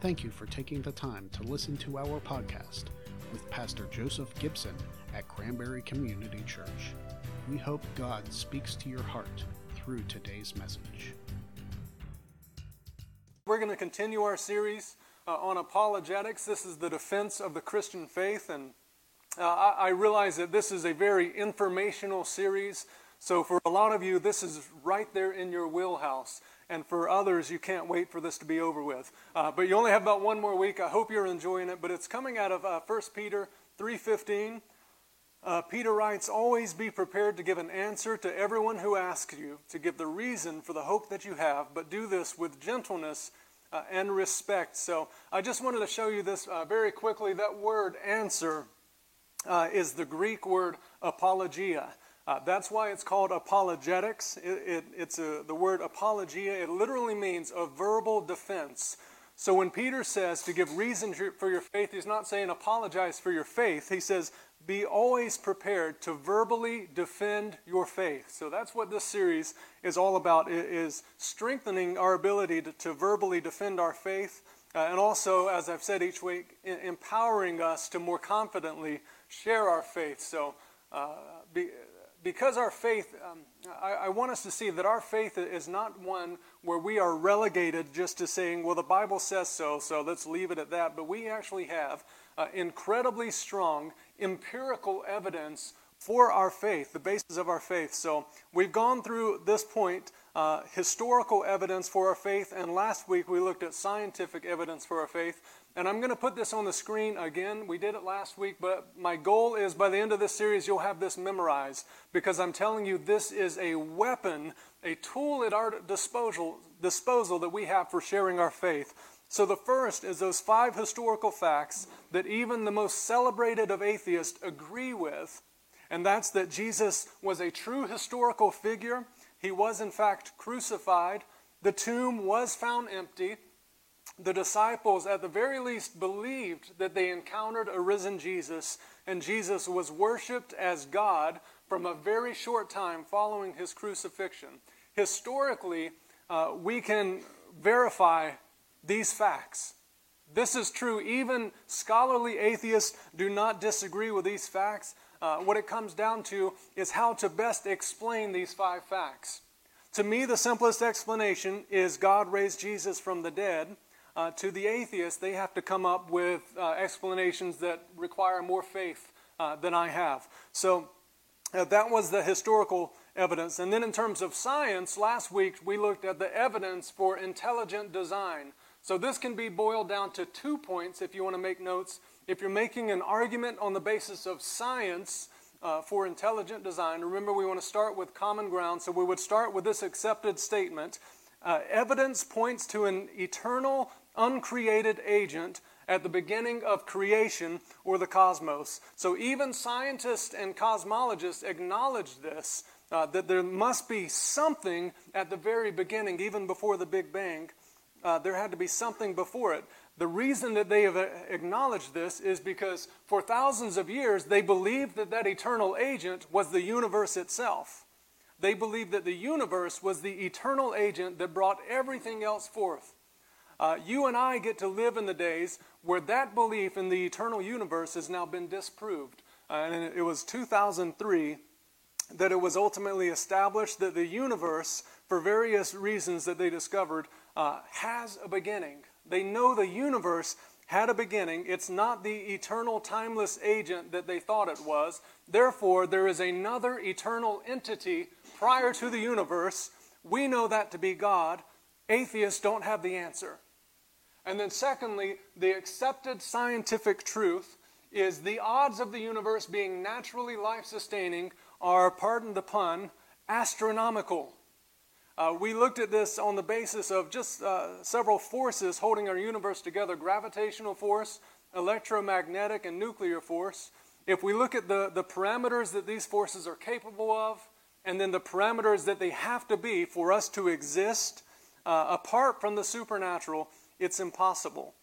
Thank you for taking the time to listen to our podcast with Pastor Joseph Gibson at Cranberry Community Church. We hope God speaks to your heart through today's message. We're going to continue our series uh, on apologetics. This is the defense of the Christian faith, and uh, I, I realize that this is a very informational series. So, for a lot of you, this is right there in your wheelhouse. And for others, you can't wait for this to be over with. Uh, but you only have about one more week. I hope you're enjoying it. But it's coming out of uh, 1 Peter 3.15. Uh, Peter writes, Always be prepared to give an answer to everyone who asks you, to give the reason for the hope that you have, but do this with gentleness uh, and respect. So I just wanted to show you this uh, very quickly. That word answer uh, is the Greek word apologia. Uh, that's why it's called apologetics. It, it, it's a, the word apologia. It literally means a verbal defense. So when Peter says to give reason for your faith, he's not saying apologize for your faith. He says be always prepared to verbally defend your faith. So that's what this series is all about, is strengthening our ability to, to verbally defend our faith. Uh, and also, as I've said each week, empowering us to more confidently share our faith. So uh, be, because our faith, um, I, I, want us to see that our faith is not one where we are relegated just to saying, well, the Bible says so, so let's leave it at that. But we actually have uh, incredibly strong empirical evidence for our faith, the basis of our faith. So we've gone through this point, uh, historical evidence for our faith, and last week we looked at scientific evidence for our faith. And I'm going to put this on the screen again. We did it last week, but my goal is by the end of this series, you'll have this memorized because I'm telling you this is a weapon, a tool at our disposal, disposal that we have for sharing our faith. So the first is those five historical facts that even the most celebrated of atheists agree with, and that's that Jesus was a true historical figure. He was, in fact, crucified. The tomb was found empty the disciples, at the very least, believed that they encountered a risen Jesus, and Jesus was worshiped as God from a very short time following his crucifixion. Historically, uh, we can verify these facts. This is true. Even scholarly atheists do not disagree with these facts. Uh, what it comes down to is how to best explain these five facts. To me, the simplest explanation is God raised Jesus from the dead. Uh, to the atheist, they have to come up with uh, explanations that require more faith uh, than I have. So uh, that was the historical evidence. And then, in terms of science, last week we looked at the evidence for intelligent design. So this can be boiled down to two points if you want to make notes. If you're making an argument on the basis of science, uh, for intelligent design. Remember, we want to start with common ground, so we would start with this accepted statement. Uh, evidence points to an eternal uncreated agent at the beginning of creation or the cosmos. So even scientists and cosmologists acknowledge this uh, that there must be something at the very beginning, even before the Big Bang. Uh, there had to be something before it. The reason that they have acknowledged this is because for thousands of years they believed that that eternal agent was the universe itself. They believed that the universe was the eternal agent that brought everything else forth. Uh, you and I get to live in the days where that belief in the eternal universe has now been disproved. Uh, and it was 2003 that it was ultimately established that the universe, for various reasons that they discovered, uh, has a beginning. They know the universe had a beginning. It's not the eternal, timeless agent that they thought it was. Therefore, there is another eternal entity prior to the universe. We know that to be God. Atheists don't have the answer. And then, secondly, the accepted scientific truth is the odds of the universe being naturally life sustaining are, pardon the pun, astronomical. Uh, we looked at this on the basis of just uh, several forces holding our universe together gravitational force, electromagnetic, and nuclear force. If we look at the, the parameters that these forces are capable of, and then the parameters that they have to be for us to exist uh, apart from the supernatural, it's impossible.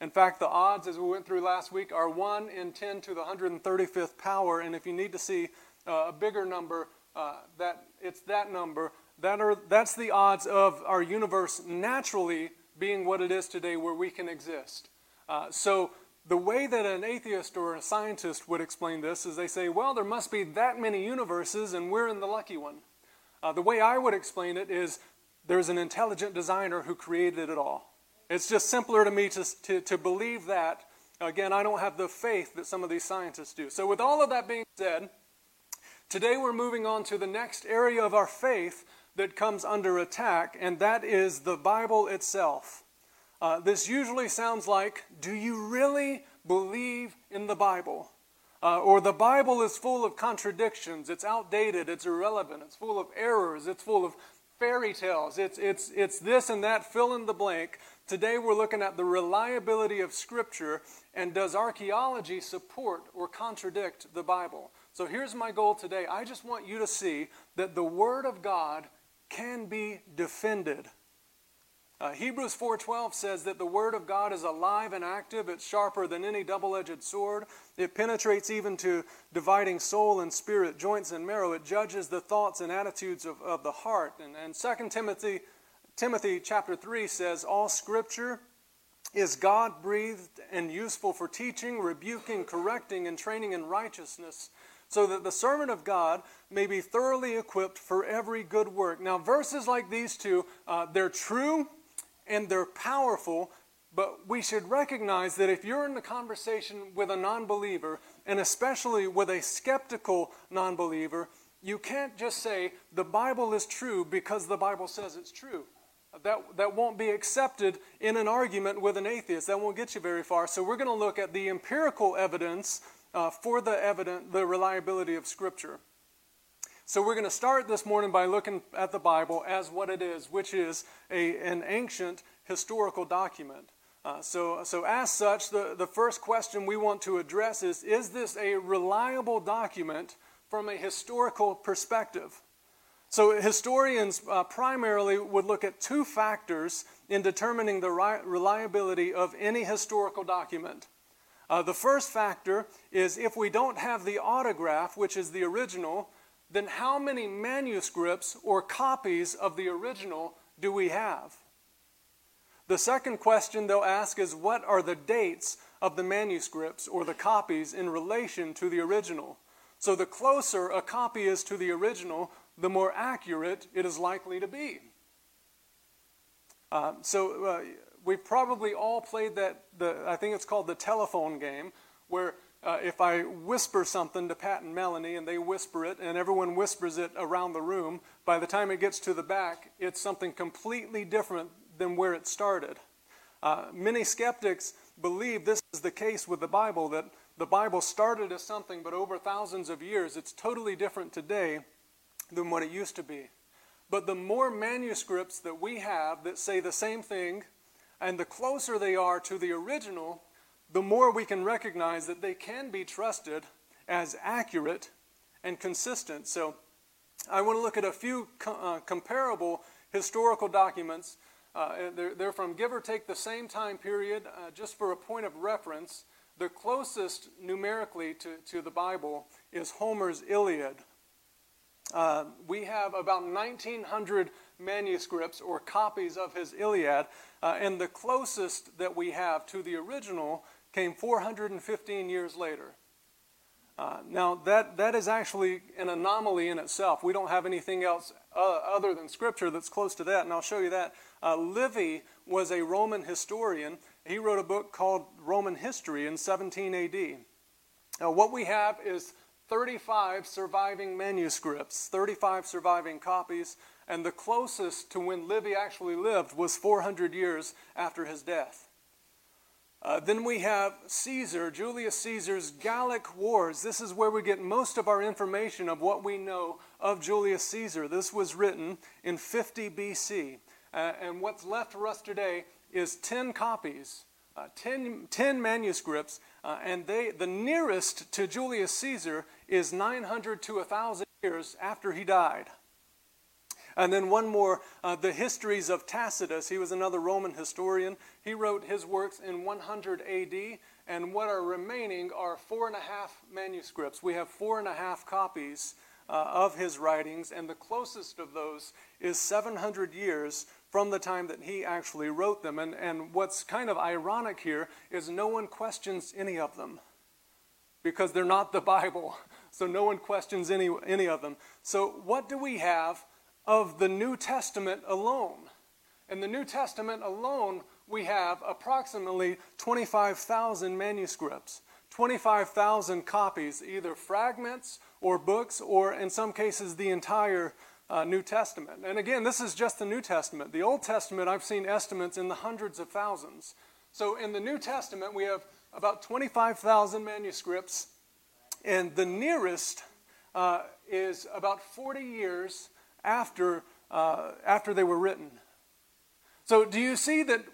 In fact, the odds, as we went through last week, are 1 in 10 to the 135th power. And if you need to see uh, a bigger number, uh, that it's that number. That are, that's the odds of our universe naturally being what it is today where we can exist. Uh, so, the way that an atheist or a scientist would explain this is they say, well, there must be that many universes and we're in the lucky one. Uh, the way I would explain it is there's an intelligent designer who created it all. It's just simpler to me to, to, to believe that. Again, I don't have the faith that some of these scientists do. So, with all of that being said, today we're moving on to the next area of our faith that comes under attack, and that is the Bible itself. Uh, this usually sounds like, Do you really believe in the Bible? Uh, or the Bible is full of contradictions, it's outdated, it's irrelevant, it's full of errors, it's full of fairy tales, it's, it's, it's this and that, fill in the blank. Today we're looking at the reliability of Scripture and does archaeology support or contradict the Bible? So here's my goal today. I just want you to see that the Word of God can be defended. Uh, Hebrews 4:12 says that the word of God is alive and active. It's sharper than any double-edged sword. It penetrates even to dividing soul and spirit, joints and marrow. It judges the thoughts and attitudes of, of the heart. And, and 2 Timothy, Timothy chapter 3 says, All scripture is God breathed and useful for teaching, rebuking, correcting, and training in righteousness, so that the servant of God may be thoroughly equipped for every good work. Now, verses like these two, uh, they're true and they're powerful, but we should recognize that if you're in a conversation with a non believer, and especially with a skeptical non believer, you can't just say the Bible is true because the Bible says it's true. That, that won't be accepted in an argument with an atheist. That won't get you very far. So we're going to look at the empirical evidence uh, for the evident, the reliability of Scripture. So we're going to start this morning by looking at the Bible as what it is, which is a, an ancient historical document. Uh, so, so, as such, the, the first question we want to address is Is this a reliable document from a historical perspective? So, historians uh, primarily would look at two factors in determining the ri- reliability of any historical document. Uh, the first factor is if we don't have the autograph, which is the original, then how many manuscripts or copies of the original do we have? The second question they'll ask is what are the dates of the manuscripts or the copies in relation to the original? So the closer a copy is to the original, the more accurate it is likely to be. Uh, so uh, we've probably all played that, the, I think it's called the telephone game, where uh, if I whisper something to Pat and Melanie and they whisper it and everyone whispers it around the room, by the time it gets to the back, it's something completely different than where it started. Uh, many skeptics believe this is the case with the Bible, that the Bible started as something, but over thousands of years, it's totally different today than what it used to be. But the more manuscripts that we have that say the same thing, and the closer they are to the original, the more we can recognize that they can be trusted as accurate and consistent. So, I want to look at a few co- uh, comparable historical documents. Uh, they're, they're, from give or take the same time period, uh, just for a point of reference. The closest numerically to, to the Bible is Homer's Iliad. Uh, we have about 1,900 manuscripts or copies of his Iliad, uh, and the closest that we have to the original came 415 years later. Uh, now, that, that is actually an anomaly in itself. We don't have anything else uh, other than Scripture that's close to that, and I'll show you that. Uh, Livy was a Roman historian. He wrote a book called Roman History in 17 AD. Now, what we have is 35 surviving manuscripts, 35 surviving copies, and the closest to when Livy actually lived was 400 years after his death. Uh, then we have Caesar, Julius Caesar's Gallic Wars. This is where we get most of our information of what we know of Julius Caesar. This was written in 50 BC. Uh, and what's left for us today is 10 copies, uh, 10, 10 manuscripts, uh, and they, the nearest to Julius Caesar is 900 to 1,000 years after he died. And then one more, uh, the histories of Tacitus. He was another Roman historian. He wrote his works in 100 AD, and what are remaining are four and a half manuscripts. We have four and a half copies uh, of his writings, and the closest of those is 700 years from the time that he actually wrote them. And, and what's kind of ironic here is no one questions any of them because they're not the Bible. So no one questions any, any of them. So, what do we have of the New Testament alone? In the New Testament alone, we have approximately 25,000 manuscripts, 25,000 copies, either fragments or books, or in some cases, the entire uh, New Testament. And again, this is just the New Testament. The Old Testament, I've seen estimates in the hundreds of thousands. So in the New Testament, we have about 25,000 manuscripts, and the nearest uh, is about 40 years after, uh, after they were written. So, do you see that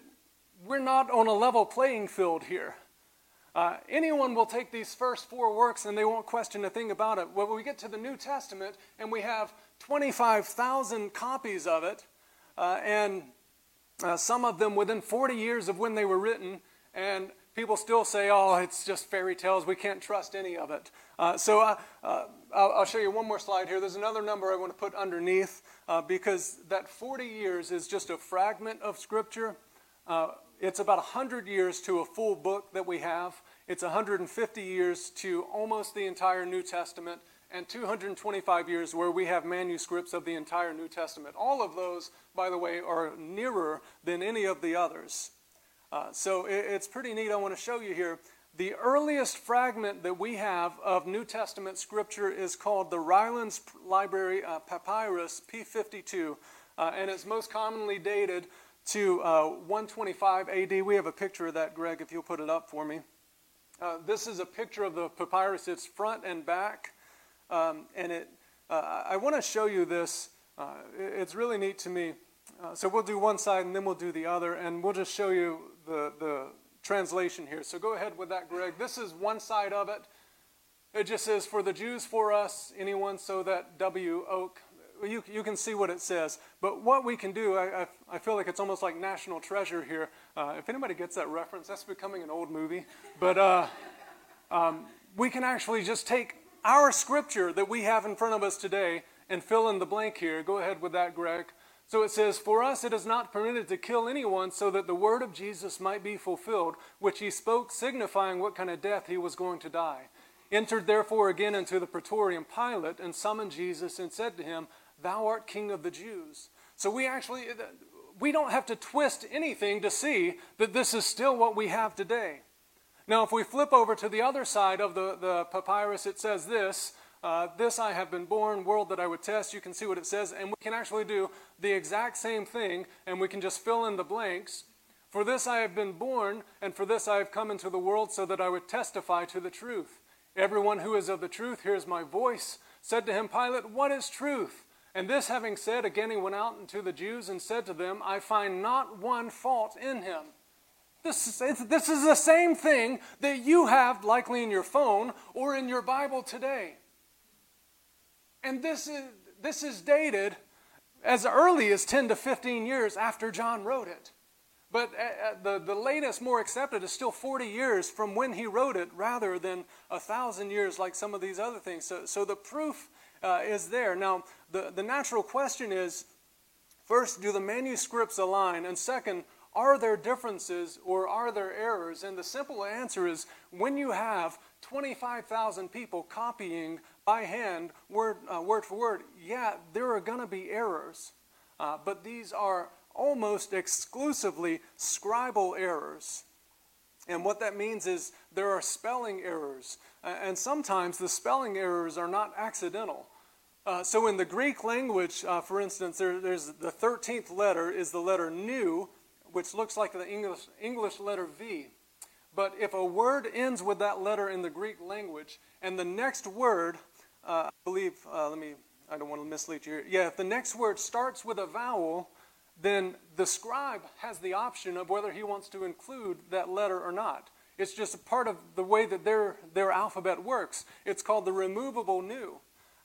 we're not on a level playing field here? Uh, anyone will take these first four works and they won't question a thing about it. When we get to the New Testament and we have 25,000 copies of it, uh, and uh, some of them within 40 years of when they were written, and people still say, oh, it's just fairy tales. We can't trust any of it. Uh, so uh, uh, I'll, show you one more slide here. There's another number I want to put underneath because that 40 years is just a fragment of Scripture. It's about 100 years to a full book that we have. It's 150 years to almost the entire New Testament, and 225 years where we have manuscripts of the entire New Testament. All of those, by the way, are nearer than any of the others. Uh, so it, it's pretty neat. I want to show you here. The earliest fragment that we have of New Testament scripture is called the Rylands Library uh, Papyrus P52, uh, and it's most commonly dated to uh, 125 AD. We have a picture of that, Greg, if you'll put it up for me. Uh, this is a picture of the papyrus, it's front and back, um, and it, uh, I want to show you this. it's really neat to me. so we'll do one side and then we'll do the other, and we'll just show you the, the translation here. So go ahead with that, Greg. This is one side of it. It just says, For the Jews, for us, anyone, so that W Oak. You, you can see what it says. But what we can do, I, I, I feel like it's almost like National Treasure here. Uh, if anybody gets that reference, that's becoming an old movie. But uh, um, we can actually just take our scripture that we have in front of us today and fill in the blank here. Go ahead with that, Greg. So it says, For us it is not permitted to kill anyone, so that the word of Jesus might be fulfilled, which he spoke, signifying what kind of death he was going to die. Entered therefore again into the praetorium Pilate, and summoned Jesus, and said to him, Thou art king of the Jews. So we actually, we don't have to twist anything to see that this is still what we have today. Now, if we flip over to the other side of the, the papyrus, it says this uh, this I have been born, world that I would test. You can see what it says. And we can actually do the exact same thing, and we can just fill in the blanks. For this I have been born, and for this I have come into the world, so that I would testify to the truth. Everyone who is of the truth hears my voice. Said to him Pilate, What is truth? And this having said, again he went out unto the Jews and said to them, I find not one fault in him. This is, this is the same thing that you have likely in your phone or in your Bible today. And this is, this is dated as early as 10 to 15 years after John wrote it. But uh, uh, the, the latest, more accepted, is still 40 years from when he wrote it rather than a thousand years like some of these other things. So, so the proof uh, is there. Now, the, the natural question is first, do the manuscripts align? And second, are there differences or are there errors? And the simple answer is when you have 25,000 people copying by hand, word, uh, word for word, yeah, there are going to be errors. Uh, but these are almost exclusively scribal errors. And what that means is there are spelling errors. and sometimes the spelling errors are not accidental. Uh, so in the Greek language, uh, for instance, there, there's the 13th letter is the letter nu, which looks like the English, English letter V. But if a word ends with that letter in the Greek language, and the next word uh, I believe, uh, let me, I don't want to mislead you here. Yeah, if the next word starts with a vowel, then the scribe has the option of whether he wants to include that letter or not. It's just a part of the way that their, their alphabet works. It's called the removable nu.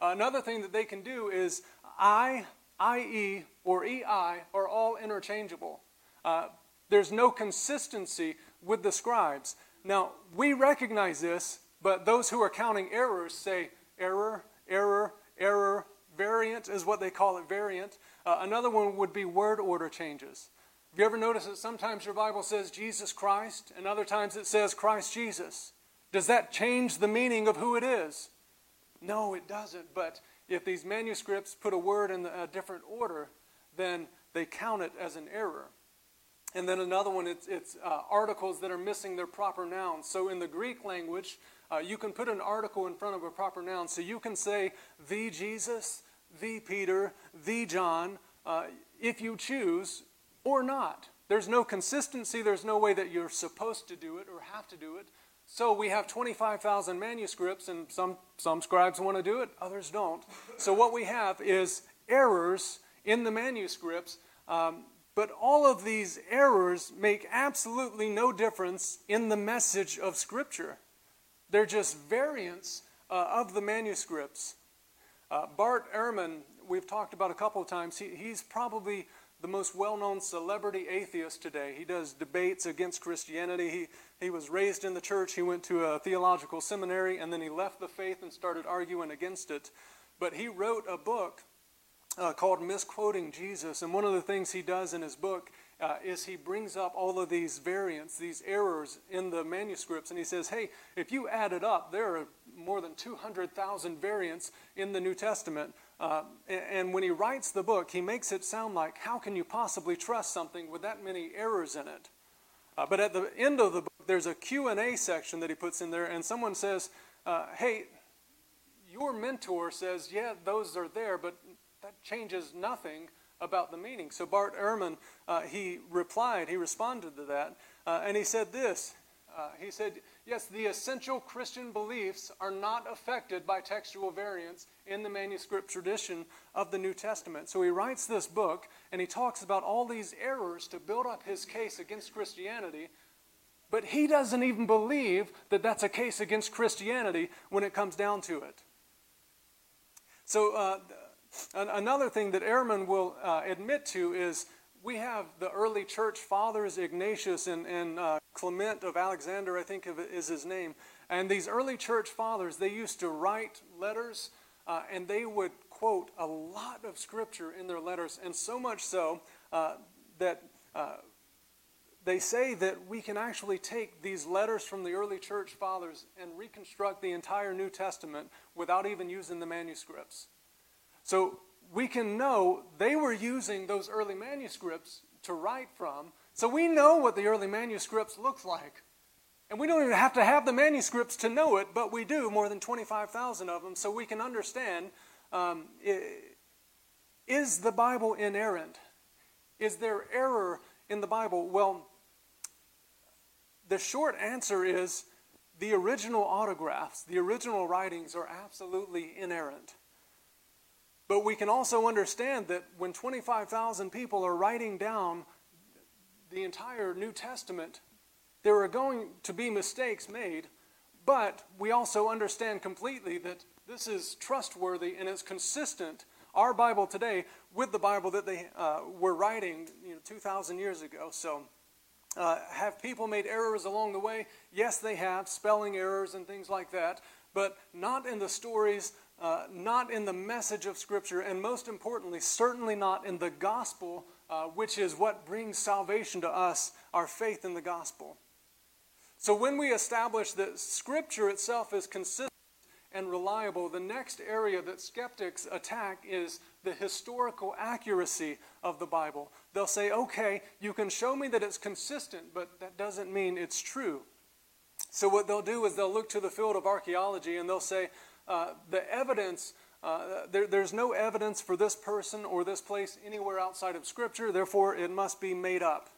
Another thing that they can do is I, IE, or EI are all interchangeable. Uh, there's no consistency with the scribes. Now, we recognize this, but those who are counting errors say error, error, error, variant is what they call it, variant. Uh, another one would be word order changes. Have you ever noticed that sometimes your Bible says Jesus Christ and other times it says Christ Jesus? Does that change the meaning of who it is? No, it doesn't. But if these manuscripts put a word in a different order, then they count it as an error. And then another one, it's, it's uh, articles that are missing their proper nouns. So in the Greek language, uh, you can put an article in front of a proper noun. So you can say the Jesus, the Peter, the John, uh, if you choose, or not. There's no consistency. There's no way that you're supposed to do it or have to do it. So we have 25,000 manuscripts, and some, some scribes want to do it, others don't. So what we have is errors in the manuscripts, um, but all of these errors make absolutely no difference in the message of Scripture. They're just variants uh, of the manuscripts. Uh, Bart Ehrman, we've talked about a couple of times, he, he's probably the most well known celebrity atheist today. He does debates against Christianity. He, he was raised in the church, he went to a theological seminary, and then he left the faith and started arguing against it. But he wrote a book uh, called Misquoting Jesus. And one of the things he does in his book uh, is he brings up all of these variants, these errors in the manuscripts, and he says, hey, if you add it up, there are more than 200,000 variants in the New Testament. Uh, and when he writes the book, he makes it sound like, how can you possibly trust something with that many errors in it? Uh, but at the end of the book, there's a Q&A section that he puts in there, and someone says, uh, hey, your mentor says, yeah, those are there, but that changes nothing about the meaning. So Bart Ehrman, uh, he replied, he responded to that, uh, and he said this. Uh, he said, Yes, the essential Christian beliefs are not affected by textual variants in the manuscript tradition of the New Testament. So he writes this book and he talks about all these errors to build up his case against Christianity. But he doesn't even believe that that's a case against Christianity when it comes down to it. So, uh, another thing that Ehrman will uh, admit to is we have the early church fathers, Ignatius and, and uh, Clement of Alexander, I think is his name. And these early church fathers, they used to write letters uh, and they would quote a lot of scripture in their letters, and so much so uh, that uh, they say that we can actually take these letters from the early church fathers and reconstruct the entire New Testament without even using the manuscripts. So we can know they were using those early manuscripts to write from. So we know what the early manuscripts look like. And we don't even have to have the manuscripts to know it, but we do, more than 25,000 of them, so we can understand um, is the Bible inerrant? Is there error in the Bible? Well, the short answer is the original autographs, the original writings are absolutely inerrant. But we can also understand that when 25,000 people are writing down the entire New Testament, there are going to be mistakes made, but we also understand completely that this is trustworthy and is consistent, our Bible today, with the Bible that they uh, were writing you know, 2,000 years ago. So, uh, have people made errors along the way? Yes, they have, spelling errors and things like that, but not in the stories uh, not in the message of Scripture, and most importantly, certainly not in the gospel, uh, which is what brings salvation to us, our faith in the gospel. So when we establish that Scripture itself is consistent and reliable, the next area that skeptics attack is the historical accuracy of the Bible. They'll say, okay, you can show me that it's consistent, but that doesn't mean it's true. So, what they'll do is they'll look to the field of archaeology and they'll say, uh, the evidence, uh, there, there's no evidence for this person or this place anywhere outside of Scripture, therefore it must be made up.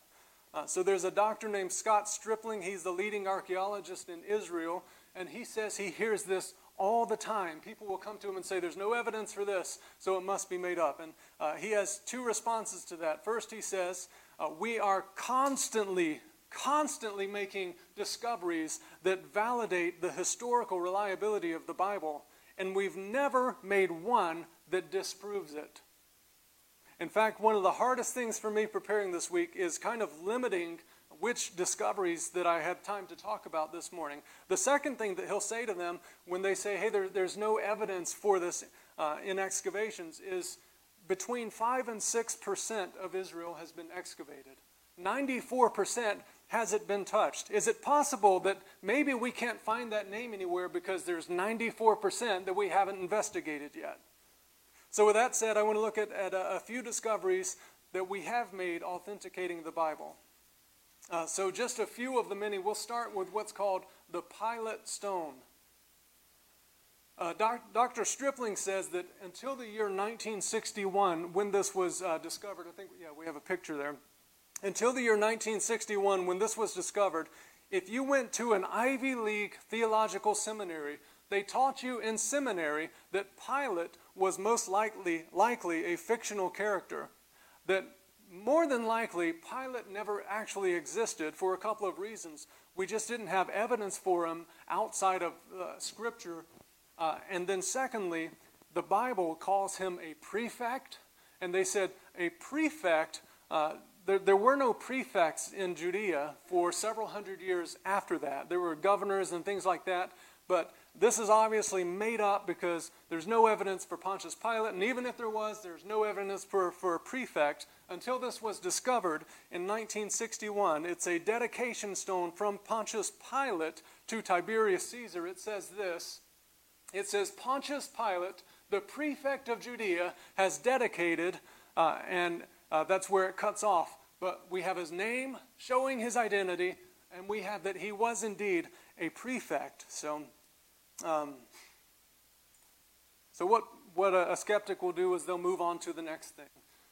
Uh, so there's a doctor named Scott Stripling. He's the leading archaeologist in Israel, and he says he hears this all the time. People will come to him and say, There's no evidence for this, so it must be made up. And uh, he has two responses to that. First, he says, uh, We are constantly constantly making discoveries that validate the historical reliability of the Bible, and we've never made one that disproves it. In fact, one of the hardest things for me preparing this week is kind of limiting which discoveries that I have time to talk about this morning. The second thing that he'll say to them when they say, hey, there, there's no evidence for this uh, in excavations is between 5 and 6% of Israel has been excavated. 94% hasn't been touched. Is it possible that maybe we can't find that name anywhere because there's 94% that we haven't investigated yet? So, with that said, I want to look at, at a, a few discoveries that we have made authenticating the Bible. Uh, so, just a few of the many. We'll start with what's called the Pilate Stone. Uh, doc, Dr. Stripling says that until the year 1961, when this was uh, discovered, I think, yeah, we have a picture there. Until the year 1961, when this was discovered, if you went to an Ivy League theological seminary, they taught you in seminary that Pilate was most likely, likely a fictional character. That more than likely, Pilate never actually existed for a couple of reasons. We just didn't have evidence for him outside of uh, Scripture. Uh, and then, secondly, the Bible calls him a prefect. And they said a prefect uh, there, there were no prefects in Judea for several hundred years after that. There were governors and things like that, but this is obviously made up because there's no evidence for Pontius Pilate, and even if there was, there's no evidence for, for a prefect until this was discovered in 1961. It's a dedication stone from Pontius Pilate to Tiberius Caesar. It says this It says, Pontius Pilate, the prefect of Judea, has dedicated, uh, and uh, that's where it cuts off. But we have his name showing his identity, and we have that he was indeed a prefect. So, um, so what, what a, a, skeptic will do is they'll move on to the next thing.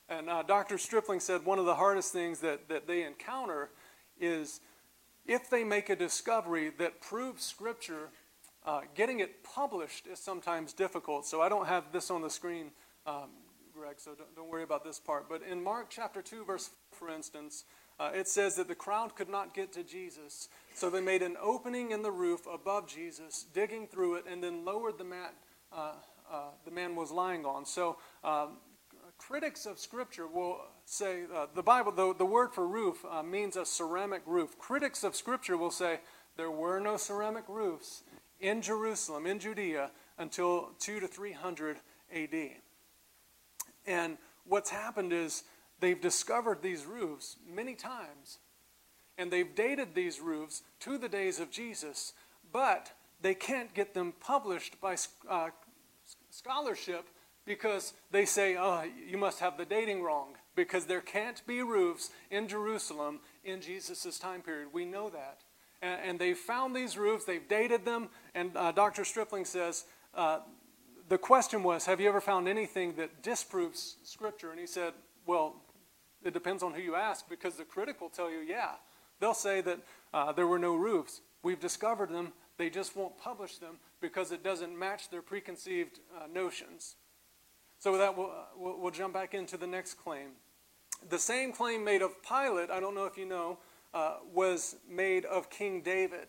And uh, Dr. Stripling said one of the hardest things that, that they encounter is if they make a discovery that proves Scripture, uh, getting it published is sometimes difficult. So I don't have this on the screen um, Greg, so don't, don't worry about this part. But in Mark chapter 2, verse 4, for instance, uh, it says that the crowd could not get to Jesus, so they made an opening in the roof above Jesus, digging through it, and then lowered the mat uh, uh, the man was lying on. So um, critics of Scripture will say uh, the Bible, the, the word for roof uh, means a ceramic roof. Critics of Scripture will say there were no ceramic roofs in Jerusalem, in Judea, until 2 to 300 AD. And what's happened is they've discovered these roofs many times, and they've dated these roofs to the days of Jesus, but they can't get them published by uh, scholarship because they say, oh, you must have the dating wrong, because there can't be roofs in Jerusalem in Jesus' time period. We know that. And, they've found these roofs, they've dated them, and uh, Dr. Stripling says uh, the question was, Have you ever found anything that disproves Scripture? And he said, Well, it depends on who you ask because the critic will tell you, Yeah. They'll say that uh, there were no roofs. We've discovered them, they just won't publish them because it doesn't match their preconceived uh, notions. So, with that, we'll, uh, we'll, jump back into the next claim. The same claim made of Pilate, I don't know if you know, uh, was made of King David.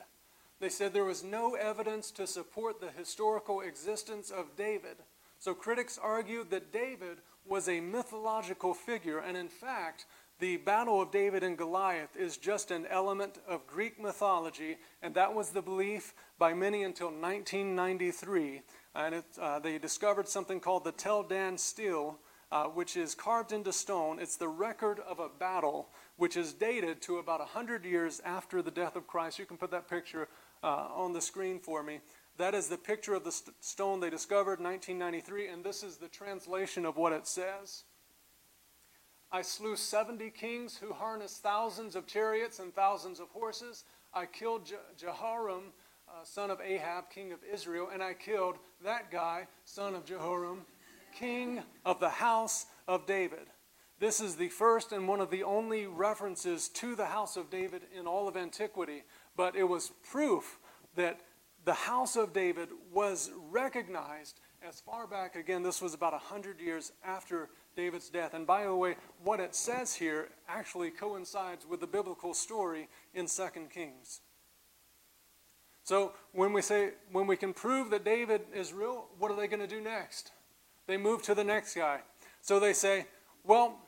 They said there was no evidence to support the historical existence of David. So critics argued that David was a mythological figure, and in fact, the battle of David and Goliath is just an element of Greek mythology, and that was the belief by many until 1993. And it, uh, they discovered something called the Tel Dan stele, uh, which is carved into stone. It's the record of a battle, which is dated to about 100 years after the death of Christ. You can put that picture uh, on the screen for me. That is the picture of the st- stone they discovered in 1993, and this is the translation of what it says. I slew 70 kings who harnessed thousands of chariots and thousands of horses. I killed Je- Jehoram, uh, son of Ahab, king of Israel, and I killed that guy, son of Jehoram, king of the house of David. This is the first and one of the only references to the house of David in all of antiquity but it was proof that the house of David was recognized as far back, again, this was about 100 years after David's death. And by the way, what it says here actually coincides with the biblical story in 2 Kings. So when we say, when we can prove that David is real, what are they going to do next? They move to the next guy. So they say, well,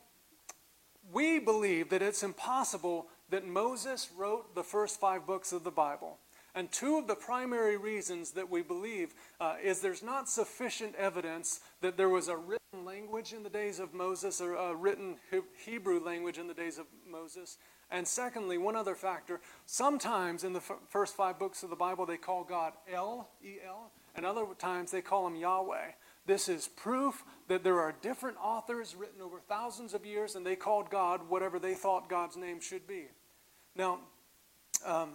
we believe that it's impossible that Moses wrote the first five books of the Bible. And two of the primary reasons that we believe uh, is there's not sufficient evidence that there was a written language in the days of Moses or a written Hebrew language in the days of Moses. And secondly, one other factor, sometimes in the f- first five books of the Bible they call God El, E L, and other times they call him Yahweh. This is proof that there are different authors written over thousands of years, and they called God whatever they thought God's name should be. Now, um,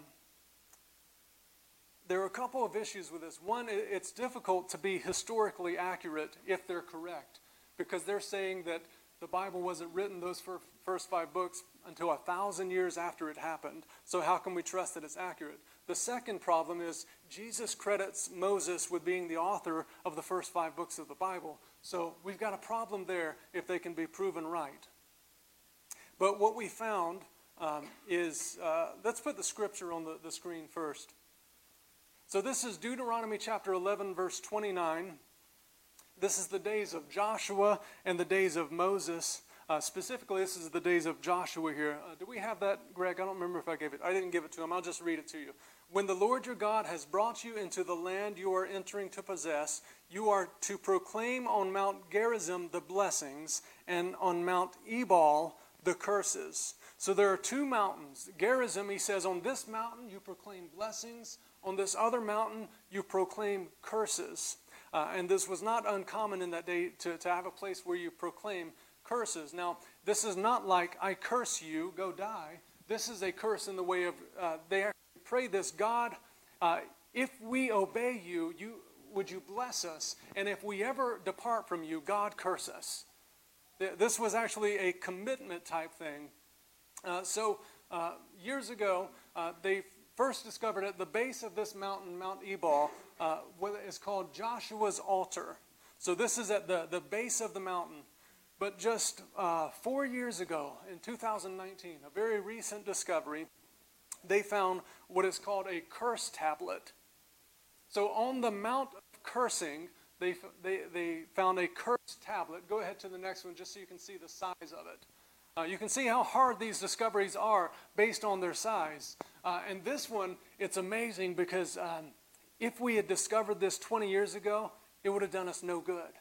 there are a couple of issues with this. One, it's difficult to be historically accurate if they're correct, because they're saying that the Bible wasn't written, those first five books, until a thousand years after it happened. So, how can we trust that it's accurate? The second problem is Jesus credits Moses with being the author of the first five books of the Bible. So, we've got a problem there if they can be proven right. But what we found um, is uh, let's put the scripture on the, the screen first. So this is Deuteronomy chapter 11, verse 29. This is the days of Joshua and the days of Moses. Uh, specifically, this is the days of Joshua here. Uh, do we have that, Greg? I don't remember if I gave it. I didn't give it to him. I'll just read it to you. When the Lord your God has brought you into the land you are entering to possess, you are to proclaim on Mount Gerizim the blessings, and on Mount Ebal the curses. So there are two mountains. Gerizim, he says, on this mountain you proclaim blessings. On this other mountain, you proclaim curses. Uh, and this was not uncommon in that day to, to have a place where you proclaim curses. Now, this is not like, I curse you, go die. This is a curse in the way of, uh, they pray this God, uh, if we obey you, you, would you bless us? And if we ever depart from you, God curse us. This was actually a commitment type thing. Uh, so, uh, years ago, uh, they first discovered at the base of this mountain, Mount Ebal, uh, what is called Joshua's altar. So this is at the, the base of the mountain. But just four years ago, in 2019, a very recent discovery, they found what is called a curse tablet. So on the Mount of Cursing, they, they, they found a curse tablet. Go ahead to the next one just so you can see the size of it. Uh, you can see how hard these discoveries are based on their size. Uh, and this one, it's amazing because um, if we had discovered this 20 years ago, it would have done us no good.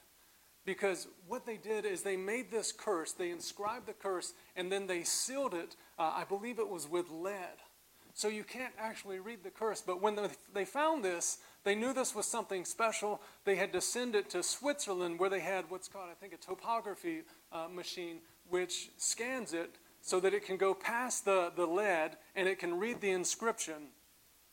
Because what they did is they made this curse, they inscribed the curse, and then they sealed it, uh, I believe it was with lead. So you can't actually read the curse. But when they found this, they knew this was something special. They had to send it to Switzerland where they had what's called, I think, a topography uh, machine which scans it so that it can go past the, the lead and it can read the inscription.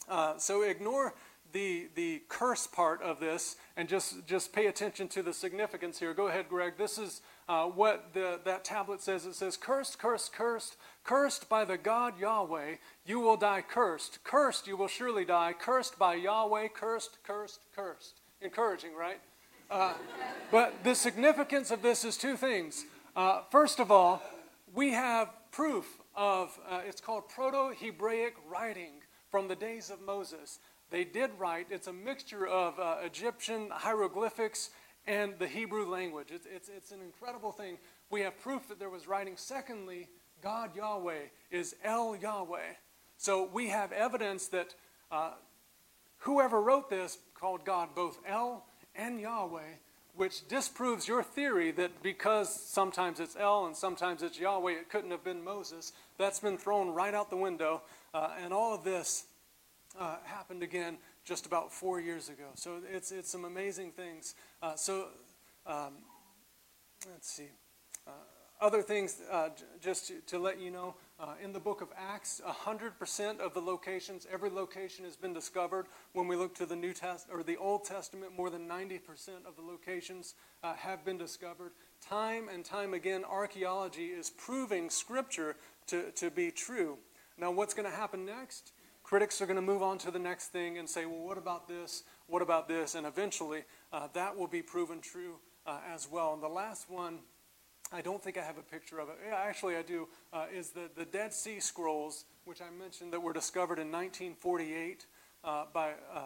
Uh, so ignore the, the curse part of this and just, just pay attention to the significance here. Go ahead, Greg. This is uh, what the, that tablet says. It says, Cursed, cursed, cursed, cursed by the God Yahweh, you will die cursed. Cursed, you will surely die. Cursed by Yahweh, cursed, cursed, cursed. Encouraging, right? Uh, but the significance of this is two things. Uh, first of all, we have proof of, uh, it's called Proto Hebraic writing from the days of Moses. They did write, it's a mixture of uh, Egyptian hieroglyphics and the Hebrew language. It's, it's, it's an incredible thing. We have proof that there was writing. Secondly, God Yahweh is El Yahweh. So we have evidence that uh, whoever wrote this called God both El and Yahweh which disproves your theory that because sometimes it's El and sometimes it's Yahweh, it couldn't have been Moses. That's been thrown right out the window. Uh, and all of this uh, happened again just about four years ago. So it's, it's some amazing things. Uh, so um, let's see. Uh, other things, uh, just to, to, let you know, uh, in the book of Acts, 100% of the locations, every location has been discovered. When we look to the New Test or the Old Testament, more than 90% of the locations uh, have been discovered. Time and time again, archaeology is proving Scripture to, to be true. Now, what's going to happen next? Critics are going to move on to the next thing and say, well, what about this? What about this? And eventually, uh, that will be proven true uh, as well. And the last one I don't think I have a picture of it. Yeah, actually, I do. Uh, is the, the Dead Sea Scrolls, which I mentioned that were discovered in 1948 uh, by uh,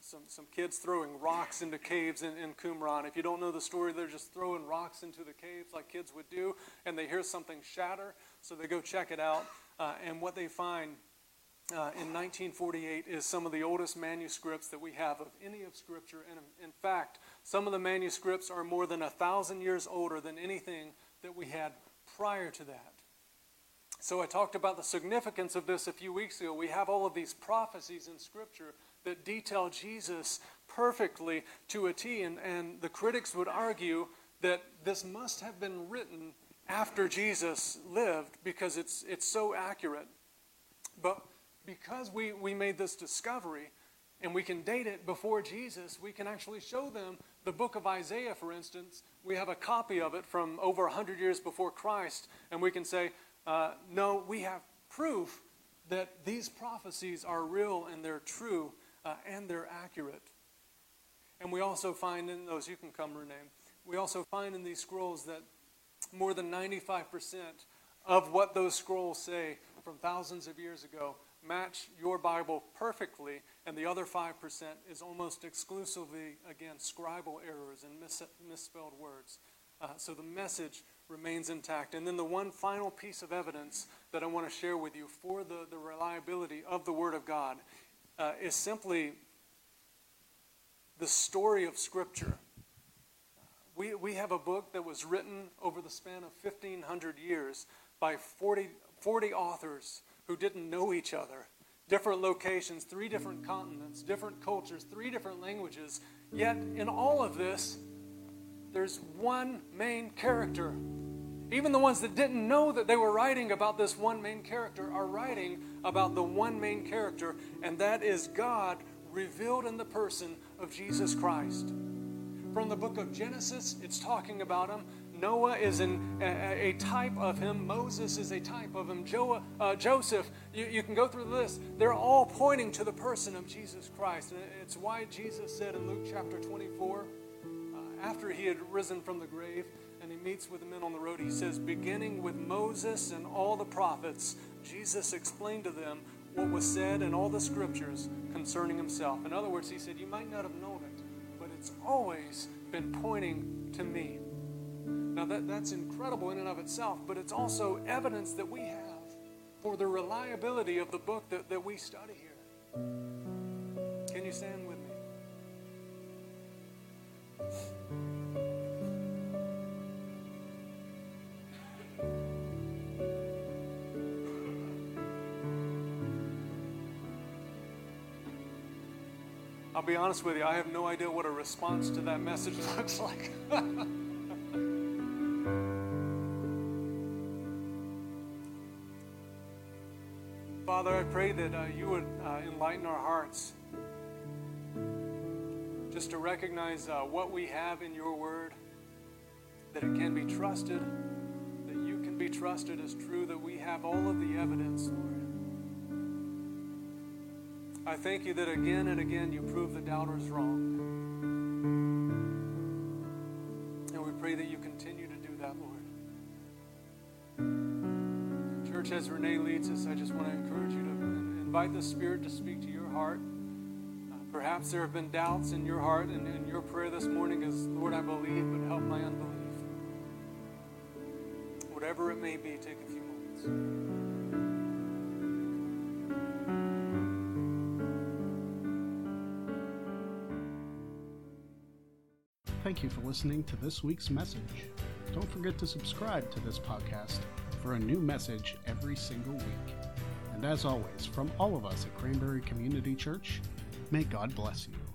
some, some kids throwing rocks into caves in, in Qumran. If you don't know the story, they're just throwing rocks into the caves like kids would do, and they hear something shatter, so they go check it out. Uh, and what they find uh, in 1948 is some of the oldest manuscripts that we have of any of Scripture. And in fact, some of the manuscripts are more than a thousand years older than anything that we had prior to that. So I talked about the significance of this a few weeks ago. We have all of these prophecies in Scripture that detail Jesus perfectly to a T, and, and the critics would argue that this must have been written after Jesus lived because it's, it's so accurate. But because we, we made this discovery and we can date it before Jesus, we can actually show them the book of Isaiah, for instance. We have a copy of it from over 100 years before Christ, and we can say, uh, no, we have proof that these prophecies are real and they're true uh, and they're accurate. And we also find in those, you can come, Renee, we also find in these scrolls that more than 95% of what those scrolls say from thousands of years ago match your Bible perfectly, and the other 5% is almost exclusively, again, scribal errors and mis- misspelled words. Uh, so the message remains intact. And then the one final piece of evidence that I want to share with you for the, the reliability of the Word of God uh, is simply the story of Scripture. We, we have a book that was written over the span of 1,500 years by 40, 40 authors who didn't know each other. Different locations, three different continents, different cultures, three different languages. Yet, in all of this, there's one main character. Even the ones that didn't know that they were writing about this one main character are writing about the one main character, and that is God revealed in the person of Jesus Christ. From the book of Genesis, it's talking about him. Noah is an, a, a, type of him. Moses is a type of him. Jo, uh, Joseph, you, you can go through the list. They're all pointing to the person of Jesus Christ. And it's why Jesus said in Luke chapter 24, uh, after he had risen from the grave and he meets with the men on the road, he says, beginning with Moses and all the prophets, Jesus explained to them what was said in all the scriptures concerning himself. In other words, he said, You might not have known it, but it's always been pointing to me. Now, that, that's incredible in and of itself, but it's also evidence that we have for the reliability of the book that, that we study here. Can you stand with me? I'll be honest with you, I have no idea what a response to that message looks like. Father, I pray that uh, you would uh, enlighten our hearts just to recognize uh, what we have in your word, that it can be trusted, that you can be trusted as true, that we have all of the evidence, Lord. I thank you that again and again you prove the doubters wrong. And we pray that you Church, as Renee leads us, I just want to encourage you to invite the Spirit to speak to your heart. Uh, perhaps there have been doubts in your heart, and, and your prayer this morning is, Lord, I believe, but help my unbelief. Whatever it may be, take a few moments. Thank you for listening to this week's message. Don't forget to subscribe to this podcast for a new message every single week. And as always, from all of us at Cranberry Community Church, may God bless you.